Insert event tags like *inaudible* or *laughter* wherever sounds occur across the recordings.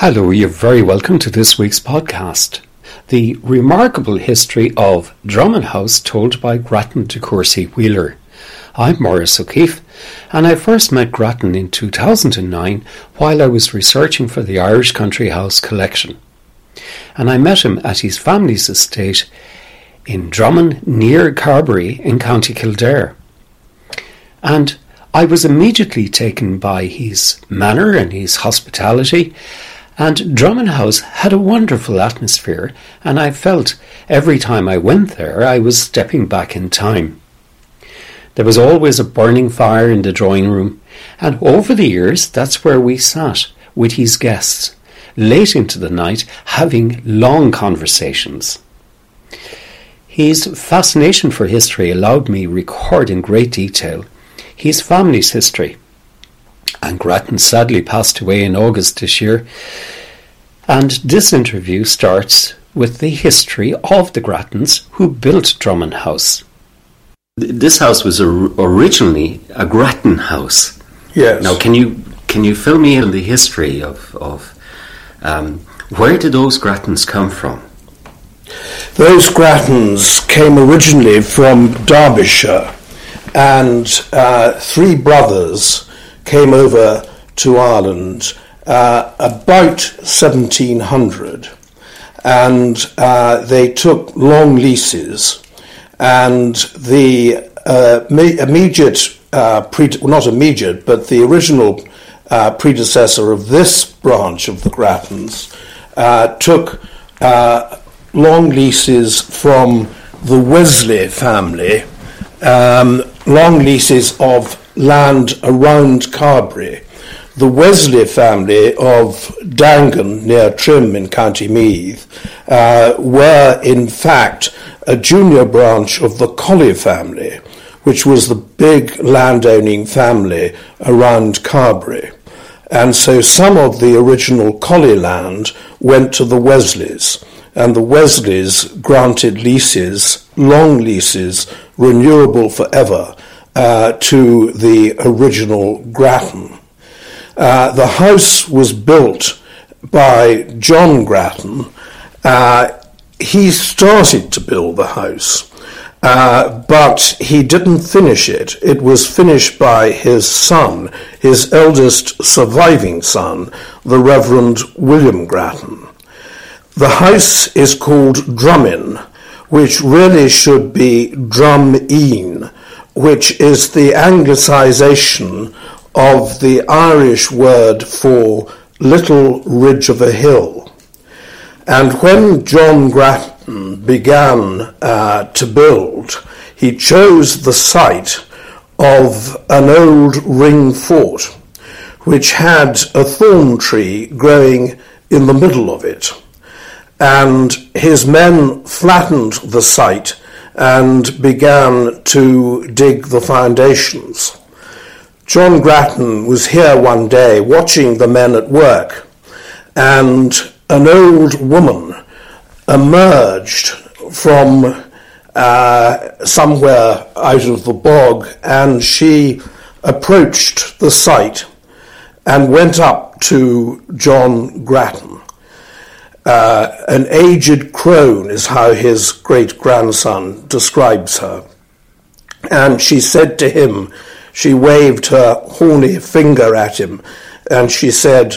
Hello, you're very welcome to this week's podcast. The remarkable history of Drummin House told by Grattan de Courcy Wheeler. I'm Maurice O'Keefe, and I first met Grattan in 2009 while I was researching for the Irish Country House collection. And I met him at his family's estate in Drummin near Carbury in County Kildare. And I was immediately taken by his manner and his hospitality, and Drummin House had a wonderful atmosphere, and I felt every time I went there I was stepping back in time. There was always a burning fire in the drawing room, and over the years that's where we sat with his guests, late into the night, having long conversations. His fascination for history allowed me record in great detail his family's history. And Grattan sadly passed away in August this year. And this interview starts with the history of the Grattans who built Drummin House. This house was originally a Grattan house. Yes. Now, can you can you fill me in the history of of um, where did those Grattans come from? Those Grattans came originally from Derbyshire, and uh, three brothers came over to Ireland uh, about 1700, and uh, they took long leases. And the uh, immediate, uh, pre- not immediate, but the original uh, predecessor of this branch of the Grattans uh, took long leases from the Wesley family, um, long leases of land around Carbury. The Wesley family of Dangan near Trim in County Meath uh, were in fact a junior branch of the Colley family, which was the big landowning family around Carbury. And so some of the original Colley land went to the Wesleys, and the Wesleys granted leases, long leases, renewable forever, uh, to the original Grattan. Uh, the house was built by John Grattan uh, he started to build the house, uh, but he didn't finish it. It was finished by his son, his eldest surviving son, the Reverend William Grattan. The house is called Drummin, which really should be Drum-een, which is the anglicization of the Irish word for little ridge of a hill. And when John Grattan began uh, to build, he chose the site of an old ring fort, which had a thorn tree growing in the middle of it. And his men flattened the site and began to dig the foundations. John Grattan was here one day watching the men at work, and an old woman emerged from uh, somewhere out of the bog and she approached the site and went up to John Grattan. Uh, an aged crone is how his great grandson describes her. And she said to him, she waved her horny finger at him and she said,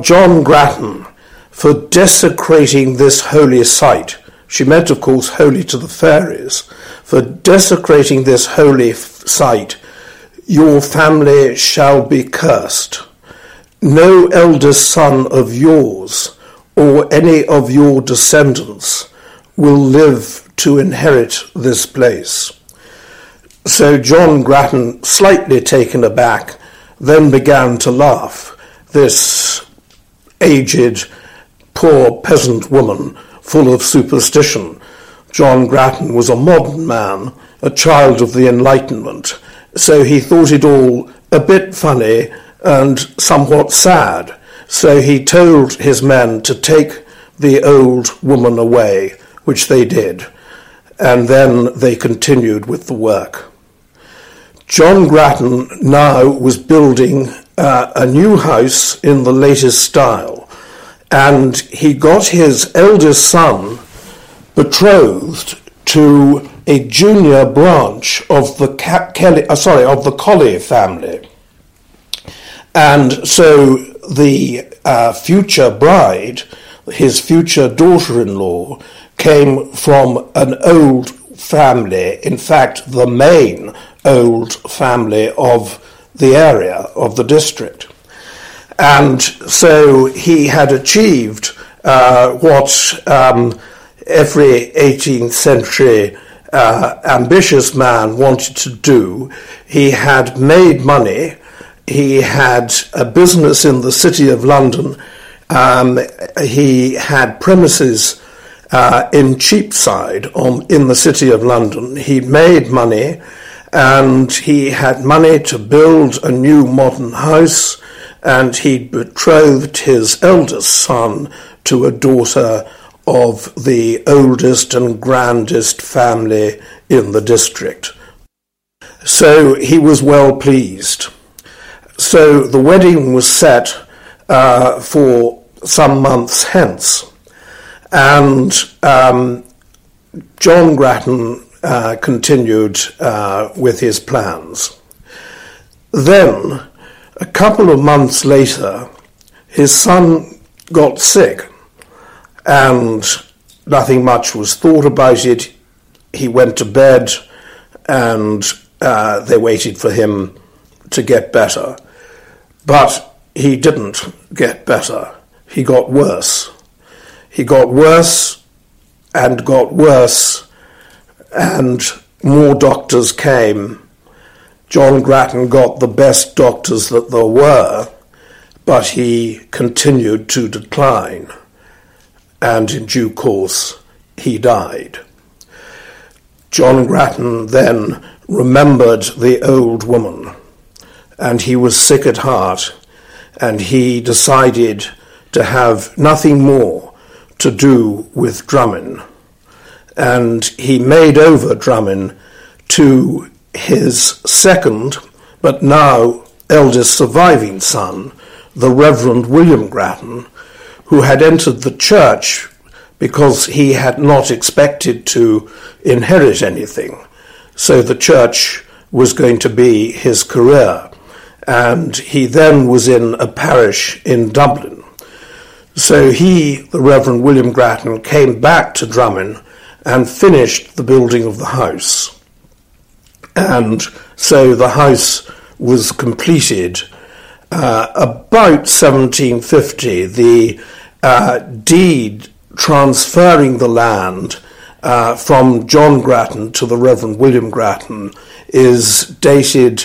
John Grattan, for desecrating this holy site. She meant, of course, holy to the fairies. For desecrating this holy site, your family shall be cursed. No eldest son of yours or any of your descendants will live to inherit this place. So John Grattan, slightly taken aback, then began to laugh. This aged, poor peasant woman, full of superstition. John Grattan was a modern man, a child of the Enlightenment, so he thought it all a bit funny and somewhat sad. So he told his men to take the old woman away, which they did, and then they continued with the work. John Grattan now was building uh, a new house in the latest style, and he got his eldest son betrothed to a junior branch of the Kelly, uh, sorry, of the Colley family. And so the uh, future bride, his future daughter-in-law, came from an old family, in fact, the main old family of the area, of the district. And so he had achieved uh, what um, every 18th century uh, ambitious man wanted to do. He had made money. He had a business in the city of London. Um, he had premises uh, in Cheapside on, in the city of London. He made money and he had money to build a new modern house and he betrothed his eldest son to a daughter of the oldest and grandest family in the district. So he was well pleased. So the wedding was set uh, for some months hence, and um, John Grattan uh, continued uh, with his plans. Then, a couple of months later, his son got sick and nothing much was thought about it. He went to bed and uh, they waited for him to get better. But he didn't get better. He got worse. He got worse and got worse, and more doctors came. John Grattan got the best doctors that there were, but he continued to decline and in due course he died. John Grattan then remembered the old woman, and he was sick at heart, and he decided to have nothing more to do with Drummin. And he made over Drummin to his second, but now eldest surviving son, the Reverend William Grattan, who had entered the church because he had not expected to inherit anything. So the church was going to be his career. And he then was in a parish in Dublin. So he, the Reverend William Grattan, came back to Drummin and finished the building of the house. And so the house was completed uh, about 1750. The uh, deed transferring the land uh, from John Grattan to the Reverend William Grattan is dated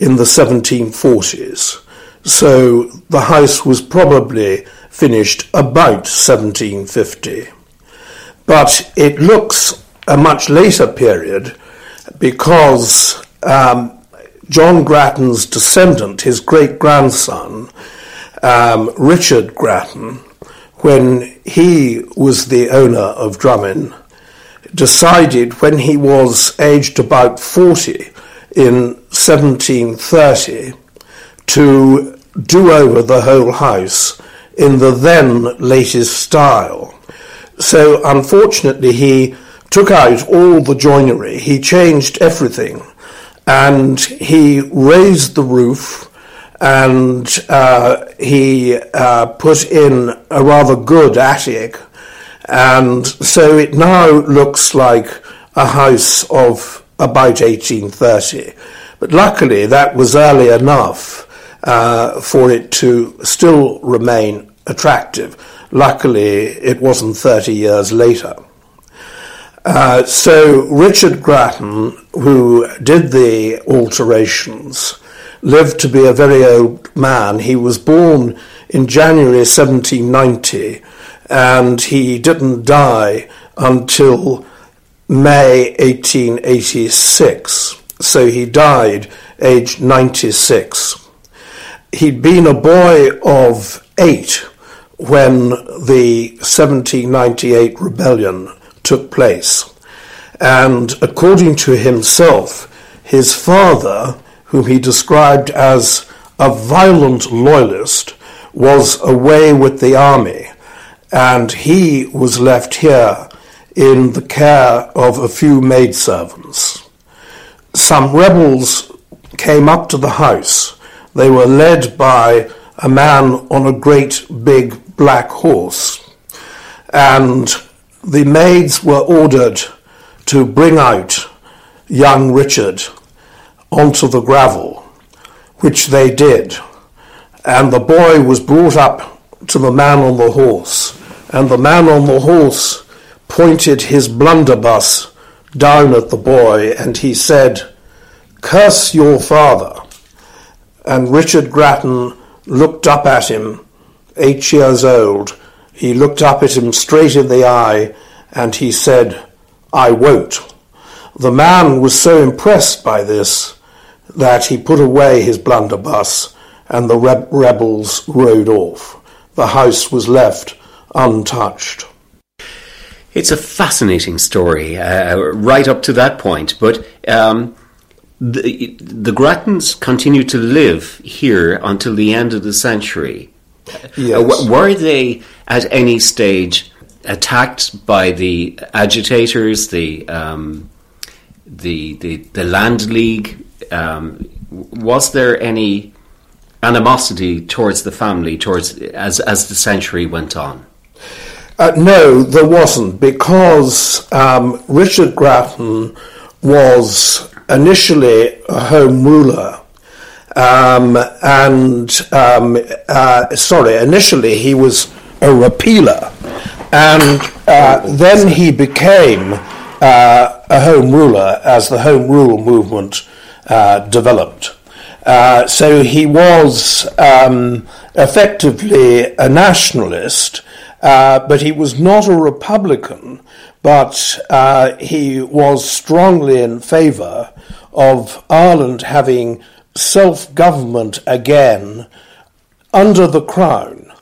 in the 1740s. So the house was probably finished about 1750. But it looks a much later period because um, John Grattan's descendant, his great grandson, um, Richard Grattan, when he was the owner of Drummin, decided when he was aged about 40 in 1730 to do over the whole house in the then latest style. So unfortunately, he took out all the joinery, he changed everything, and he raised the roof and uh, he uh, put in a rather good attic, and so it now looks like a house of about 1830. But luckily, that was early enough uh, for it to still remain attractive. Luckily, it wasn't 30 years later. Uh, so Richard Grattan, who did the alterations, lived to be a very old man. He was born in January 1790 and he didn't die until May 1886. So he died aged 96. He'd been a boy of eight when the 1798 rebellion took place. And according to himself, his father, whom he described as a violent loyalist, was away with the army, and he was left here in the care of a few maidservants. Some rebels came up to the house. They were led by a man on a great big black horse. And the maids were ordered to bring out young Richard onto the gravel, which they did. And the boy was brought up to the man on the horse, and the man on the horse pointed his blunderbuss down at the boy, and he said, Curse your father. And Richard Grattan looked up at him eight years old, he looked up at him straight in the eye and he said, I won't. The man was so impressed by this that he put away his blunderbuss and the re- rebels rode off. The house was left untouched. It's a fascinating story, uh, right up to that point. But um, the, the Grattans continued to live here until the end of the century. Yes. Uh, were they at any stage attacked by the agitators, the um, the, the the land league? Um, was there any animosity towards the family towards as as the century went on? Uh, no, there wasn't, because um, Richard Grattan was initially a home ruler um, and um, uh, sorry, initially he was a repealer, and uh, then he became uh, a home ruler as the home rule movement uh, developed. Uh, so he was um, effectively a nationalist, uh, but he was not a Republican, but he was strongly in favour of Ireland having self government again under the Crown,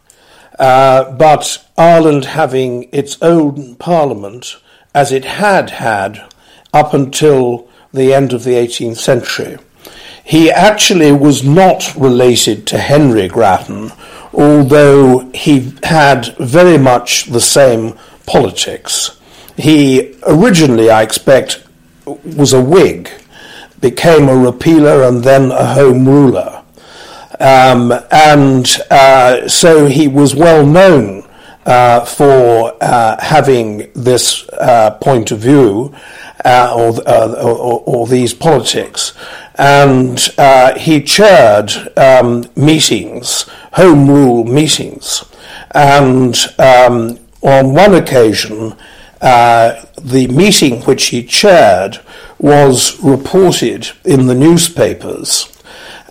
uh, but Ireland having its own parliament as it had had up until the end of the 18th century. He actually was not related to Henry Grattan, although he had very much the same politics. He originally, I expect, was a Whig became a repealer and then a home ruler. Um, and uh, so he was well known uh, for uh, having this uh, point of view uh, or, uh, or, or, these politics. And he chaired um, meetings, home rule meetings. And um, on one occasion, the meeting which he chaired was reported in the newspapers,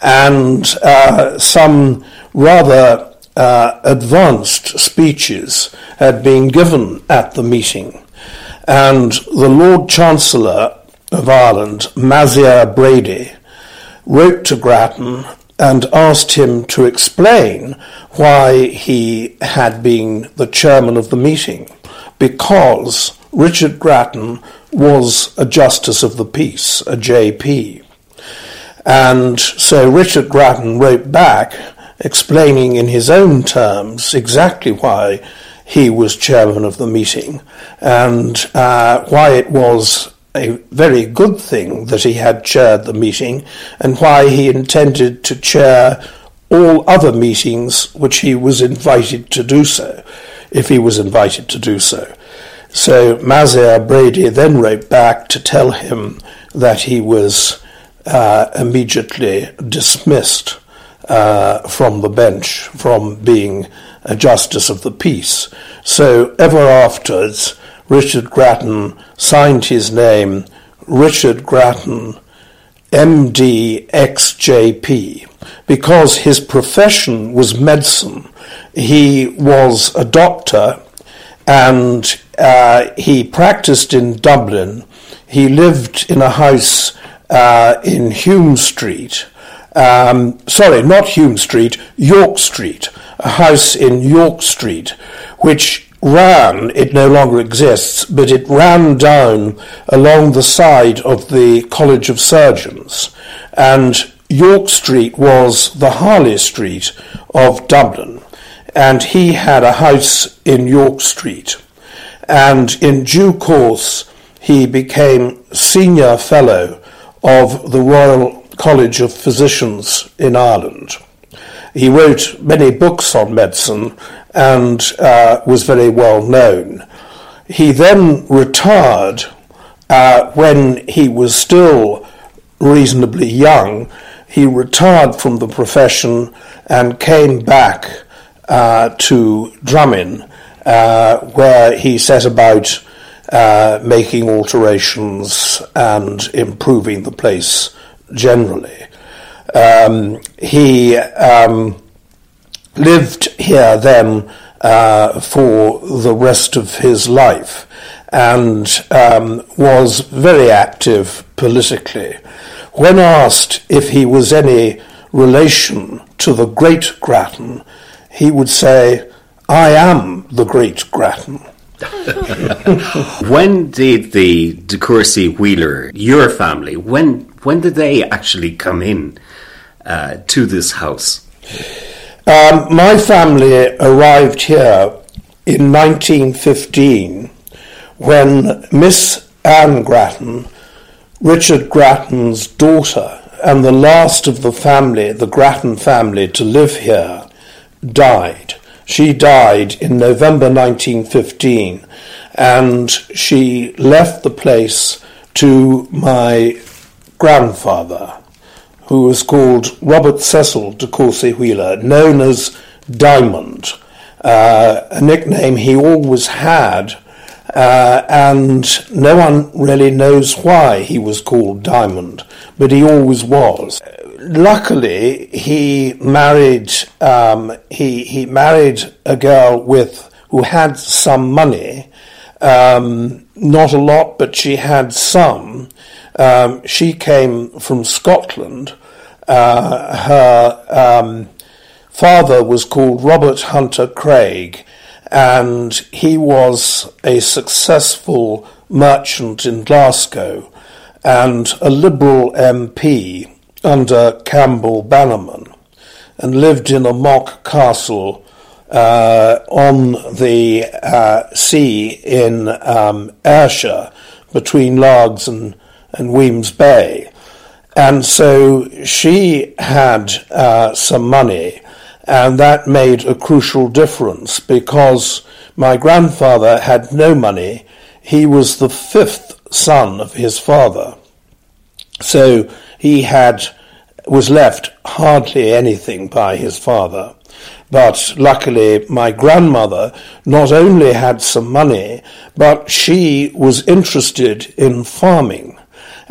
and uh, some rather uh, advanced speeches had been given at the meeting. And the Lord Chancellor of Ireland, Maziere Brady, wrote to Grattan and asked him to explain why he had been the chairman of the meeting, because Richard Grattan was a Justice of the Peace, a JP. And so Richard Grattan wrote back explaining in his own terms exactly why he was chairman of the meeting and uh, why it was a very good thing that he had chaired the meeting and why he intended to chair all other meetings which he was invited to do so, if he was invited to do so. So Maziere Brady then wrote back to tell him that he was uh, immediately dismissed uh, from the bench, from being a justice of the peace. So ever afterwards, Richard Grattan signed his name Richard Grattan, MD XJP, because his profession was medicine. He was a doctor and uh, he practiced in Dublin. He lived in a house uh, in Hume Street. Um, sorry, not Hume Street, York Street, a house in York Street, which ran, it no longer exists, but it ran down along the side of the College of Surgeons. And York Street was the Harley Street of Dublin. And he had a house in York Street. And in due course, he became senior fellow of the Royal College of Physicians in Ireland. He wrote many books on medicine and uh, was very well known. He then retired uh, when he was still reasonably young. He retired from the profession and came back uh, to Drummin, uh, where he set about uh, making alterations and improving the place generally. Um, he um, lived here then uh, for the rest of his life and um, was very active politically. When asked if he was any relation to the great Grattan, he would say, I am the great Grattan. *laughs* when did the De Courcy Wheeler, your family, when when did they actually come in uh, to this house? Um, my family arrived here in 1915 when Miss Anne Grattan, Richard Grattan's daughter, and the last of the family, the Grattan family, to live here, died. She died in November 1915, and she left the place to my grandfather, who was called Robert Cecil de Courcy Wheeler, known as Diamond, uh, a nickname he always had, uh, and no one really knows why he was called Diamond, but he always was. Luckily, he married um, he he married a girl with who had some money, um, not a lot, but she had some, um, she came from Scotland. Uh, her um, father was called Robert Hunter Craig, and he was a successful merchant in Glasgow and a Liberal MP under Campbell Bannerman, and lived in a mock castle uh, on the uh, sea in um, Ayrshire between Largs and and Wemyss Bay. And so she had uh, some money, and that made a crucial difference because my grandfather had no money. He was the fifth son of his father. So he had was left hardly anything by his father. But luckily, my grandmother not only had some money, but she was interested in farming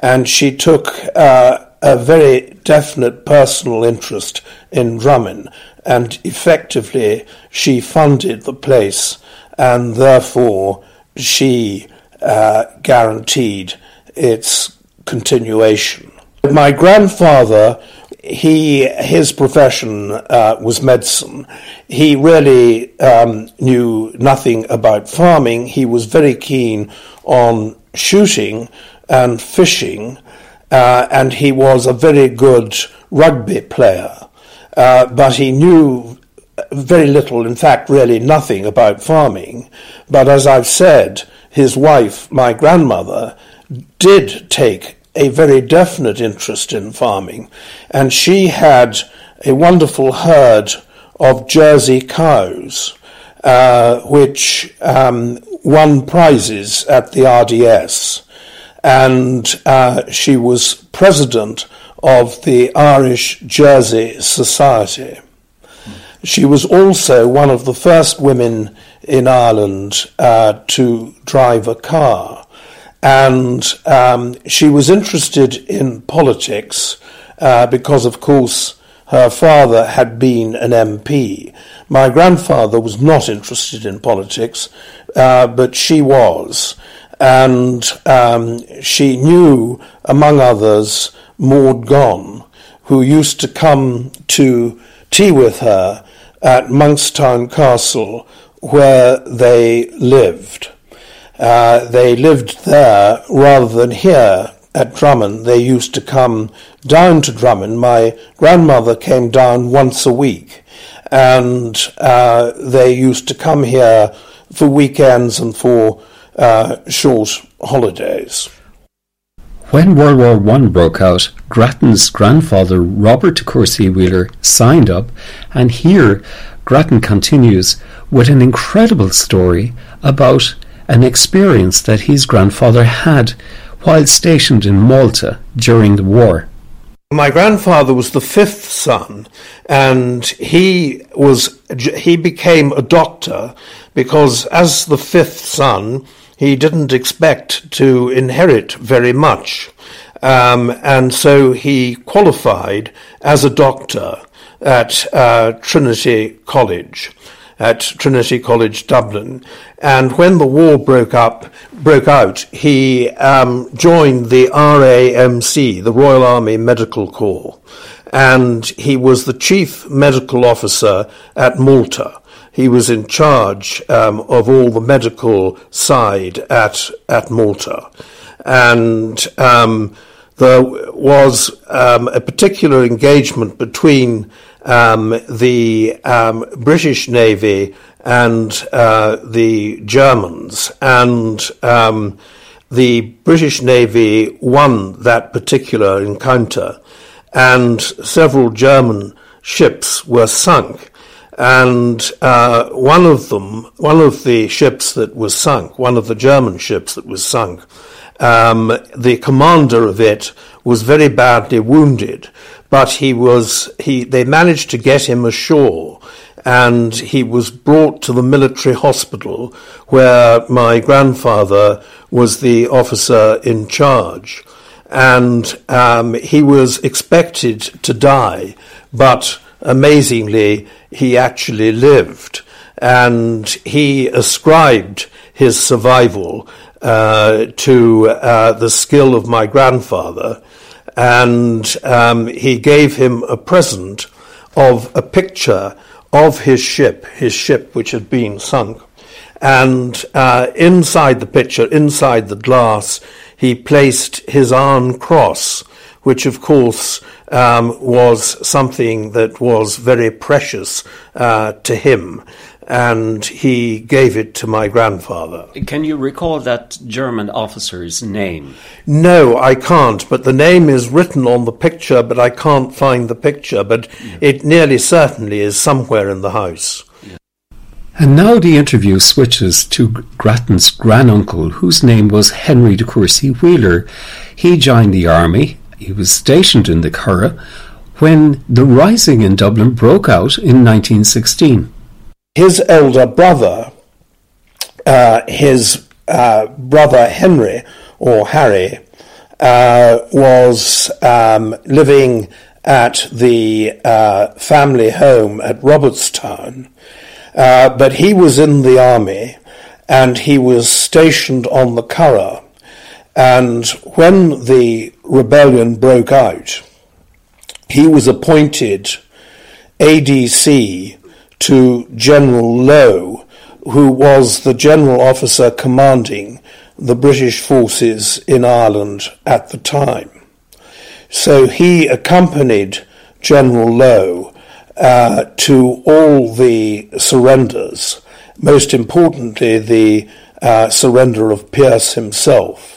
and she took uh, a very definite personal interest in Drummin, and effectively she funded the place, and therefore she uh, guaranteed its continuation. My grandfather he his profession uh, was medicine. He really um, knew nothing about farming. He was very keen on shooting and fishing, uh, and he was a very good rugby player. Uh, but he knew very little, in fact, really nothing about farming. But as I've said, his wife, my grandmother, did take a very definite interest in farming, and she had a wonderful herd of Jersey cows, uh, which um, won prizes at the RDS. And uh, she was president of the Irish Jersey Society. She was also one of the first women in Ireland uh, to drive a car. And um, she was interested in politics uh, because, of course, her father had been an MP. My grandfather was not interested in politics, uh, but she was. And um, she knew, among others, Maud Gonne, who used to come to tea with her at Monkstown Castle, where they lived. Uh, they lived there rather than here at Drummin. They used to come down to Drummin. My grandmother came down once a week, and uh, they used to come here for weekends and for uh, short holidays. When World War I broke out, Grattan's grandfather, Robert de Courcy Wheeler, signed up, and here Grattan continues with an incredible story about an experience that his grandfather had while stationed in Malta during the war. My grandfather was the fifth son, and he was he became a doctor because as the fifth son, he didn't expect to inherit very much. Um, and so he qualified as a doctor at uh, Trinity College, at Trinity College Dublin. And when the war broke up, broke out, he um, joined the RAMC, the Royal Army Medical Corps, and he was the chief medical officer at Malta he was in charge um, of all the medical side at at Malta, and um, there was um, a particular engagement between um, the um, British Navy and uh, the Germans, and um, the British Navy won that particular encounter, and several German ships were sunk and uh, one of them, one of the ships that was sunk, one of the German ships that was sunk, um, the commander of it was very badly wounded, but he was he they managed to get him ashore and he was brought to the military hospital where my grandfather was the officer in charge. And um, he was expected to die, but amazingly, he actually lived. And he ascribed his survival uh, to uh, the skill of my grandfather. And um, he gave him a present of a picture of his ship, his ship which had been sunk. And uh, inside the picture, inside the glass, he placed his iron cross, which of course um, was something that was very precious uh, to him. And he gave it to my grandfather. Can you recall that German officer's name? No, I can't. But the name is written on the picture, but I can't find the picture. But yeah. it nearly certainly is somewhere in the house. And now the interview switches to Grattan's granduncle, whose name was Henry de Courcy Wheeler. He joined the army he was stationed in the Curragh when the rising in Dublin broke out in 1916. His elder brother, uh, his uh, brother Henry, or Harry, uh, was um, living at the uh, family home at Robertstown, uh, but he was in the army and he was stationed on the Curragh and when the rebellion broke out, he was appointed ADC to General Lowe, who was the general officer commanding the British forces in Ireland at the time. So he accompanied General Lowe uh, to all the surrenders, most importantly, the uh, surrender of Pearse himself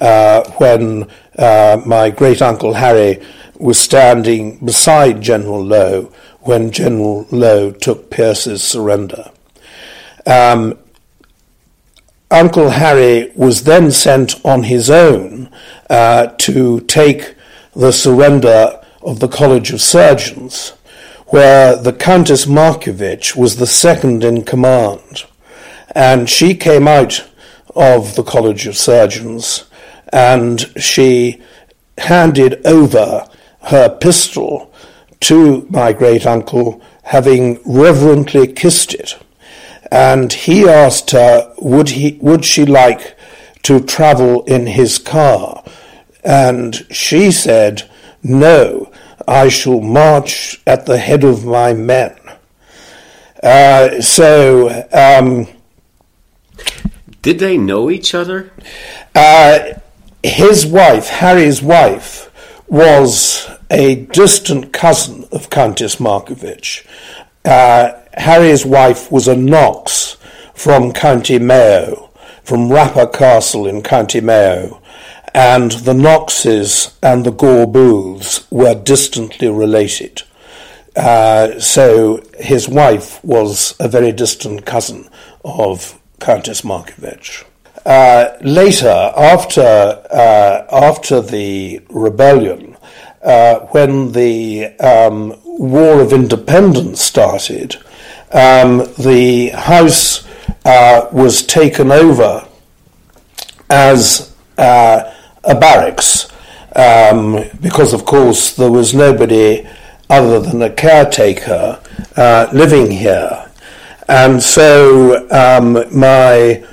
uh, when uh, my great uncle Harry was standing beside General Lowe when General Lowe took Pearse's surrender. Um, Uncle Harry was then sent on his own uh, to take the surrender of the College of Surgeons, where the Countess Markievicz was the second in command. And she came out of the College of Surgeons and she handed over her pistol to my great uncle, having reverently kissed it. And he asked her, would, he, would she like to travel in his car? And she said, No, I shall march at the head of my men. Uh, so, um, did they know each other? Uh, his wife, Harry's wife, was a distant cousin of Countess Markievicz. Uh, Harry's wife was a Knox from County Mayo, from Rappa Castle in County Mayo, and the Knoxes and the Gore Booths were distantly related. Uh, so his wife was a very distant cousin of Countess Markievicz. Uh, later, after uh, after the rebellion, uh, when the um, War of Independence started, um, the house uh, was taken over as uh, a barracks um, because, of course, there was nobody other than a caretaker uh, living here. And so um, my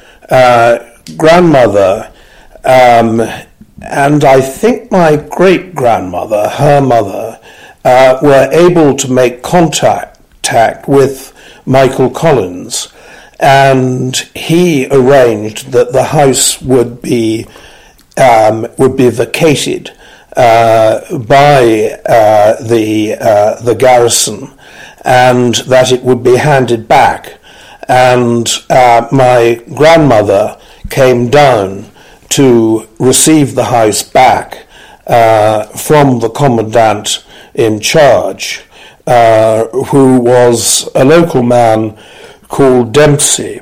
grandmother um, and I think my great grandmother, her mother, uh, were able to make contact with Michael Collins, and he arranged that the house would be um, would be vacated uh, by uh, the uh, the garrison, and that it would be handed back. And uh, my grandmother came down to receive the house back uh, from the commandant in charge, uh, who was a local man called Dempsey,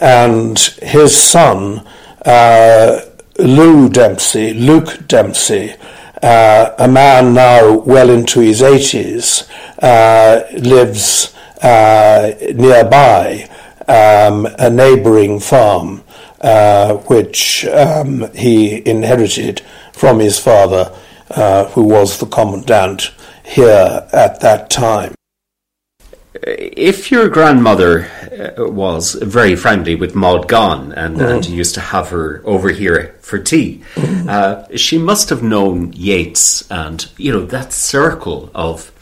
and his son, uh, Lou Dempsey, Luke Dempsey, uh, a man now well into his 80s, uh, lives nearby um, a neighbouring farm uh, which um, he inherited from his father, uh, who was the commandant here at that time. If your grandmother uh, was very friendly with Maud Gonne and, mm. and used to have her over here for tea, mm. uh, she must have known Yeats and you know that circle of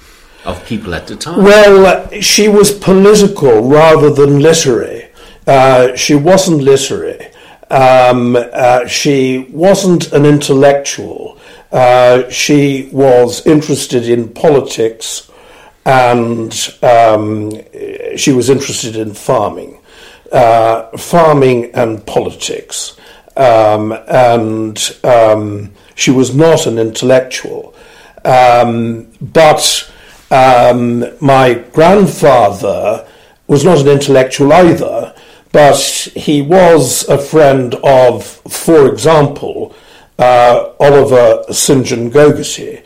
of people at the time. Well, she was political rather than literary. Uh, she wasn't literary. Um, uh, she wasn't an intellectual. Uh, she was interested in politics and um, she was interested in farming. Uh, farming and politics. Um, and um, she was not an intellectual. Um, but um, my grandfather was not an intellectual either but he was a friend of, for example, uh, Oliver St. John Gogarty,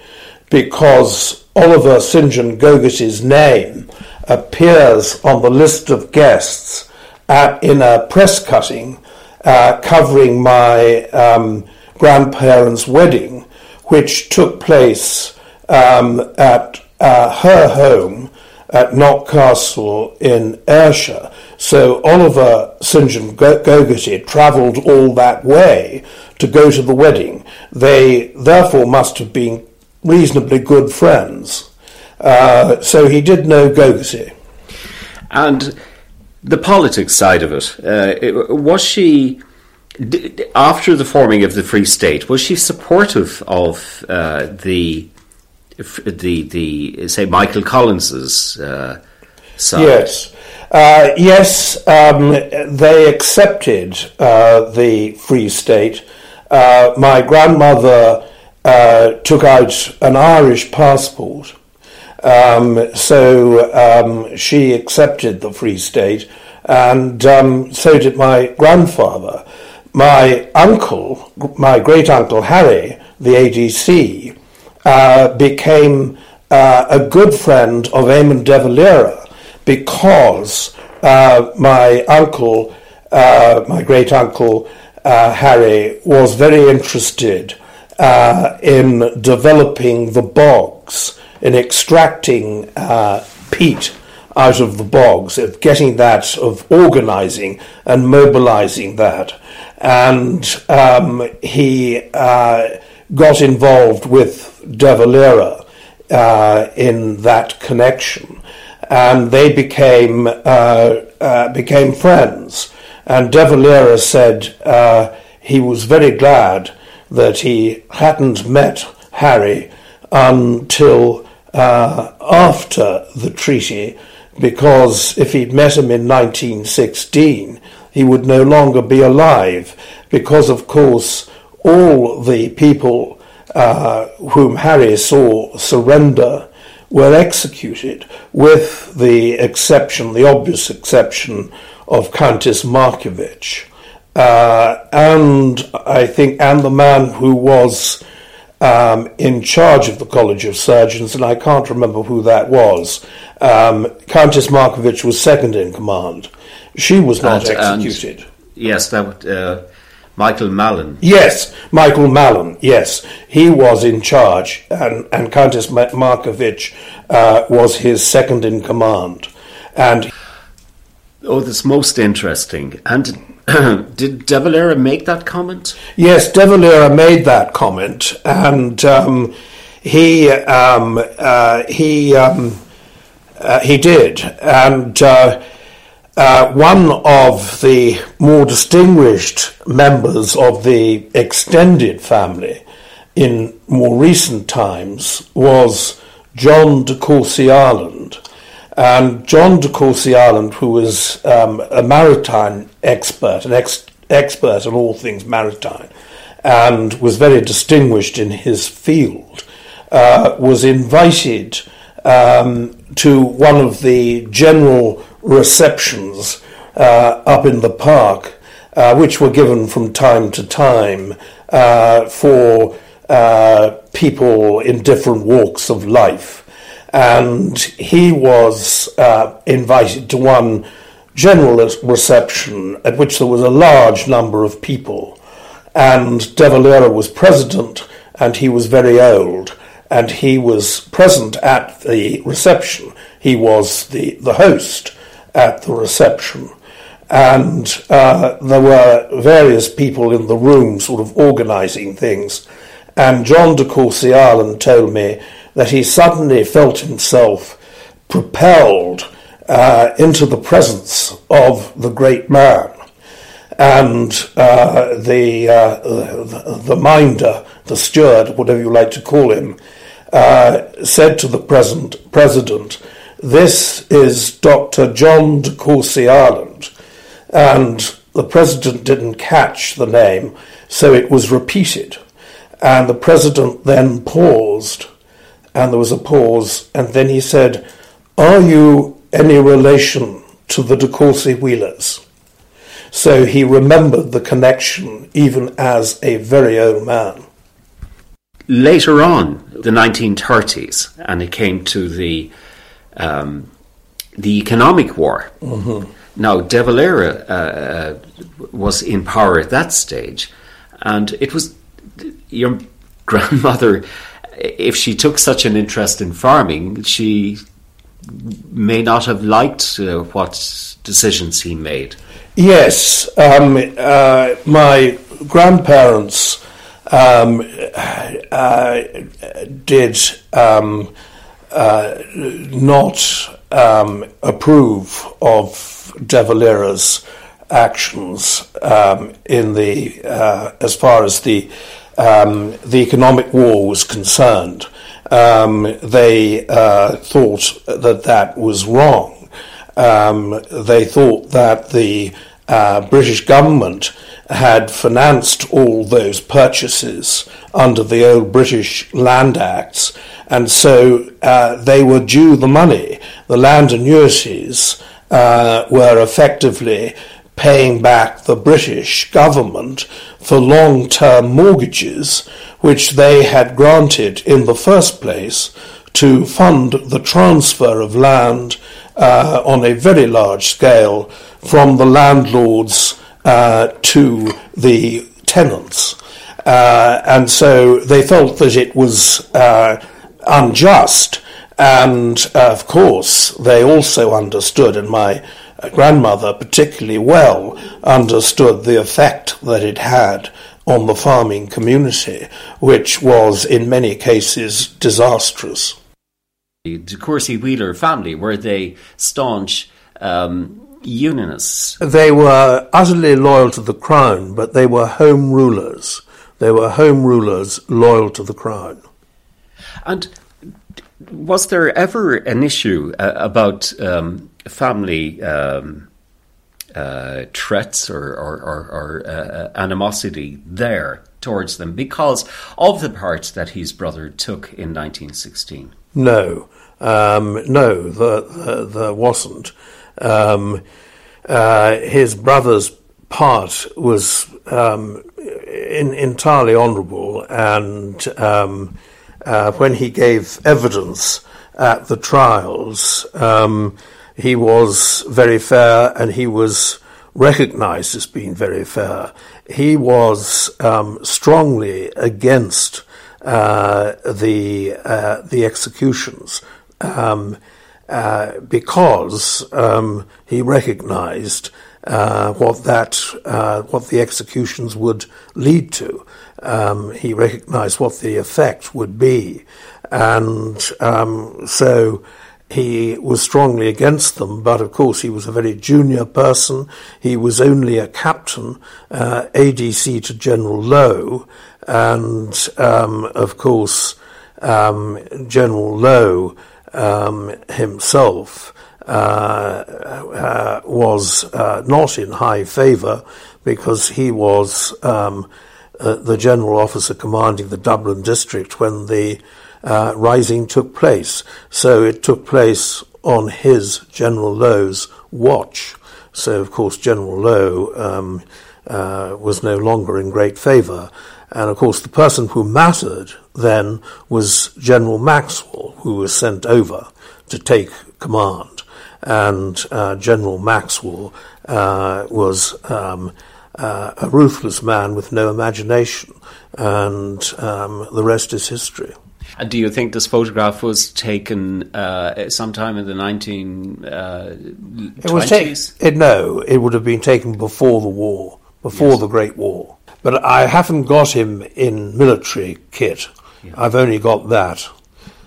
because Oliver St. John Gogarty's name appears on the list of guests at, in a press cutting uh, covering my um, grandparents' wedding, which took place um, at uh, her home at Knock Castle in Ayrshire. So Oliver St. John Gogarty travelled all that way to go to the wedding. They therefore must have been reasonably good friends. Uh, so he did know Gogarty. And the politics side of it, uh, was she after the forming of the Free State? Was she supportive of uh, the the the say Michael Collins's uh, side? Yes. Uh, yes, um, they accepted uh, the Free State. Uh, my grandmother uh, took out an Irish passport. Um, so um, she accepted the Free State, and um, so did my grandfather. My uncle, my great uncle Harry, the ADC, uh, became uh, a good friend of Eamon de Valera because uh, my uncle, uh, my great uncle uh, Harry, was very interested in developing the bogs, in extracting peat out of the bogs, of getting that, of organizing and mobilizing that. And um, he got involved with De Valera uh, in that connection. And they became, uh, uh became friends. And De Valera said uh, he was very glad that he hadn't met Harry until after the treaty because if he'd met him in 1916, he would no longer be alive, because, of course, all the people uh, whom Harry saw surrender were executed, with the exception, the obvious exception, of Countess Markievicz. Uh, and I think, and the man who was um, in charge of the College of Surgeons, and I can't remember who that was. Um, Countess Markievicz was second in command. She was not and, executed. And yes, that uh, Michael Mallin. Yes, Michael Mallin. Yes, he was in charge, and, and Countess Markievicz uh, was his second in command. And oh, that's most interesting. And *clears throat* did De Valera make that comment? Yes, De Valera made that comment, and um, he um, uh, he um, uh, he did, and uh, one of the more distinguished members of the extended family in more recent times was John de Courcy Ireland. And John de Courcy Ireland, who was um, a maritime expert, an ex- expert on all things maritime, and was very distinguished in his field, uh, was invited um, to one of the general receptions uh, up in the park, uh, which were given from time to time uh, for uh, people in different walks of life. And he was uh, invited to one general reception at which there was a large number of people, and De Valera was president, and he was very old, and he was present at the reception. He was the, the host at the reception. And uh, there were various people in the room sort of organizing things. And John de Courcy Ireland told me that he suddenly felt himself propelled uh, into the presence of the great man. And uh, the, uh, the, the minder, the steward, whatever you like to call him, uh, said to the present president, "This is Dr. John de Courcy Ireland," and the president didn't catch the name, so it was repeated, and the president then paused and there was a pause, and then he said, Are you any relation to the de Courcy Wheelers? So he remembered the connection even as a very old man. Later on, the 1930s, and it came to the um, the economic war. Mm-hmm. Now, De Valera uh, uh, was in power at that stage, and it was your grandmother if she took such an interest in farming, she may not have liked uh, what decisions he made. Yes, um, uh, my grandparents um, uh, did um, uh, not um, approve of De Valera's actions um, in the uh, as far as the um, the economic war was concerned. They uh, thought that that was wrong. They thought that the uh, British government had financed all those purchases under the old British Land Acts, and so uh, they were due the money. The land annuities uh, were effectively paying back the British government for long term mortgages, which they had granted in the first place to fund the transfer of land uh, on a very large scale from the landlords uh, to the tenants. Uh, and so they felt that it was uh, unjust. And uh, of course, they also understood, and my grandmother particularly well understood the effect that it had on the farming community, which was in many cases disastrous. The Courcy Wheeler family, were they staunch um, unionists? They were utterly loyal to the crown, but they were home rulers. They were home rulers loyal to the crown. And was there ever an issue uh, about um, family um, uh, threats or, or, or, or uh, animosity there towards them because of the part that his brother took in 1916? No, um, no, there, there, wasn't. Um, uh, his brother's part was um, in, entirely honourable, and um, uh, when he gave evidence at the trials, um, he was very fair and he was recognized as being very fair. He was um, strongly against uh, the uh, the executions um, uh, because um, he recognized uh, what that uh, what the executions would lead to. Um, he recognized what the effect would be, and um, so he was strongly against them, but of course he was a very junior person. He was only a captain, uh, ADC to General Lowe, and um, of course um, General Lowe um, himself uh, uh, was uh, not in high favour because he was um, uh, the general officer commanding the Dublin district when the rising took place. So it took place on his, General Lowe's, watch. So, of course, General Lowe um, uh, was no longer in great favour. And, of course, the person who mattered then was General Maxwell, who was sent over to take command. And uh, General Maxwell uh, was um, uh, a ruthless man with no imagination, and um, the rest is history. And do you think this photograph was taken uh, sometime in the 1920s? Uh, it was ta- no, it would have been taken before the war, before yes. the Great War. But I haven't got him in military kit. Yeah. I've only got that.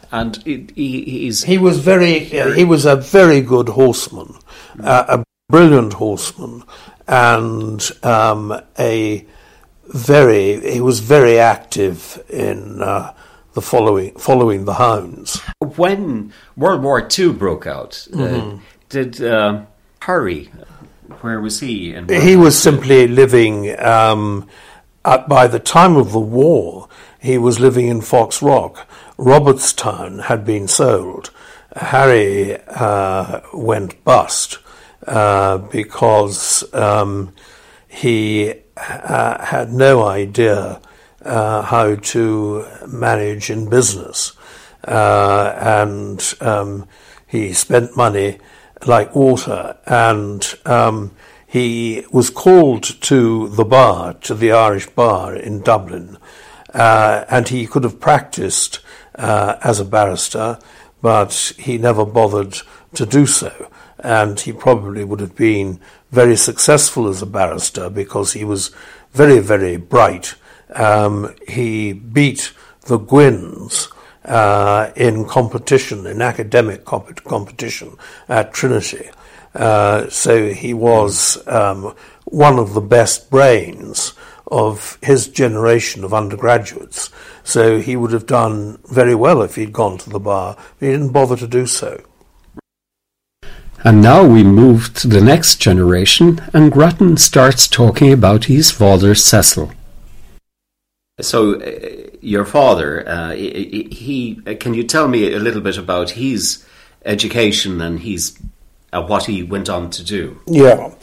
And it, he, he was very, he was a very good horseman, mm. uh, a brilliant horseman, and um, a very, he was very active in uh, the following following the hounds. When World War II broke out, uh, mm-hmm. uh, did uh, Harry? Where was he? he was simply living. Um, at, by the time of the war, he was living in Foxrock. Robertstown had been sold. Harry uh, went bust uh, because um, he uh, had no idea uh, how to manage in business. Uh, and um, he spent money like water. And um, he was called to the bar, to the Irish bar in Dublin. Uh, and he could have practiced uh, as a barrister, but he never bothered to do so. And he probably would have been very successful as a barrister because he was very, very bright um, he beat the Gwynns uh, in competition, in academic comp- competition at Trinity. Uh, so he was um, one of the best brains of his generation of undergraduates. So he would have done very well if he'd gone to the bar, but he didn't bother to do so. And now we move to the next generation, and Grattan starts talking about his father Cecil. So, uh, your father, uh, he, he, uh, can you tell me a little bit about his education and his uh, what he went on to do? Yeah,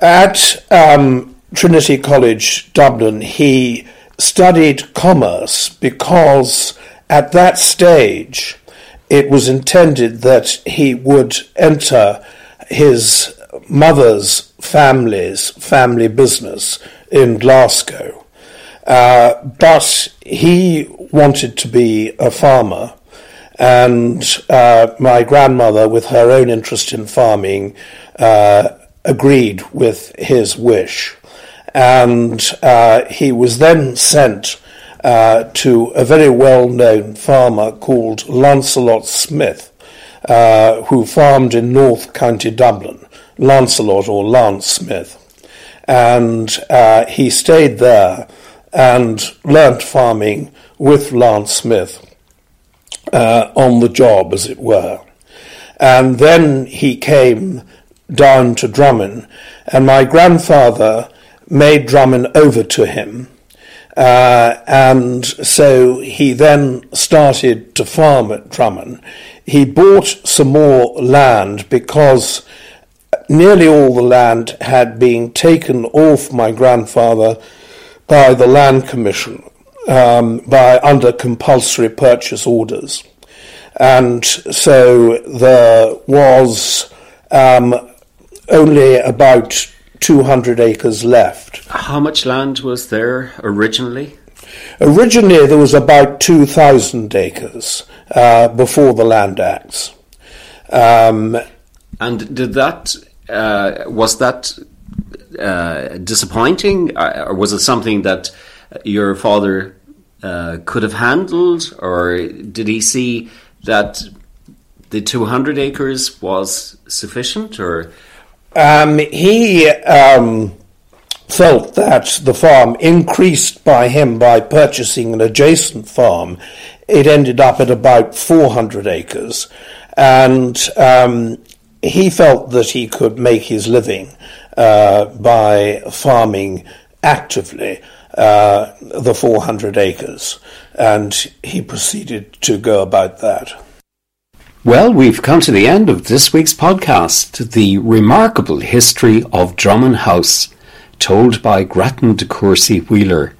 at um, Trinity College, Dublin, he studied commerce because at that stage it was intended that he would enter his mother's family's family business in Glasgow. Uh, but he wanted to be a farmer, and uh, my grandmother, with her own interest in farming, uh, agreed with his wish. And uh, he was then sent uh, to a very well known farmer called Lancelot Smith, uh, who farmed in North County Dublin, Lancelot or Lance Smith. And uh, he stayed there and learnt farming with Lance Smith uh, on the job, as it were. And then he came down to Drummin, and my grandfather made Drummin over to him uh, and so he then started to farm at Drummin. He bought some more land because nearly all the land had been taken off my grandfather by the Land Commission um, by under compulsory purchase orders. And so there was um, only about 200 acres left. How much land was there originally? Originally, there was about 2,000 acres uh, before the Land Acts. Um, and did that, uh, was that uh, disappointing, uh, or was it something that your father uh, could have handled, or did he see that the 200 acres was sufficient, or um, he um, felt that the farm increased by him by purchasing an adjacent farm. It ended up at about 400 acres. And um, he felt that he could make his living uh, by farming actively uh, the 400 acres. And he proceeded to go about that. Well, we've come to the end of this week's podcast, The Remarkable History of Drummin House, told by Grattan de Courcy Wheeler.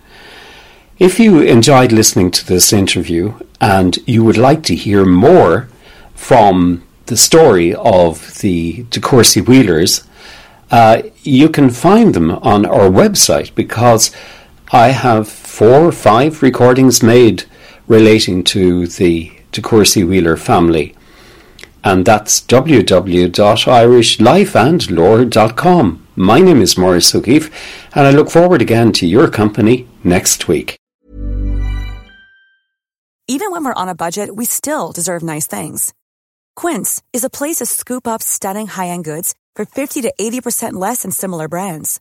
If you enjoyed listening to this interview and you would like to hear more from the story of the de Courcy Wheelers, uh, you can find them on our website because I have four or five recordings made relating to the de Courcy Wheeler family and that's www.irishlifeandlore.com. My name is Maurice O'Keeffe, and I look forward again to your company next week. Even when we're on a budget, we still deserve nice things. Quince is a place to scoop up stunning high end goods for 50 to 80% less than similar brands.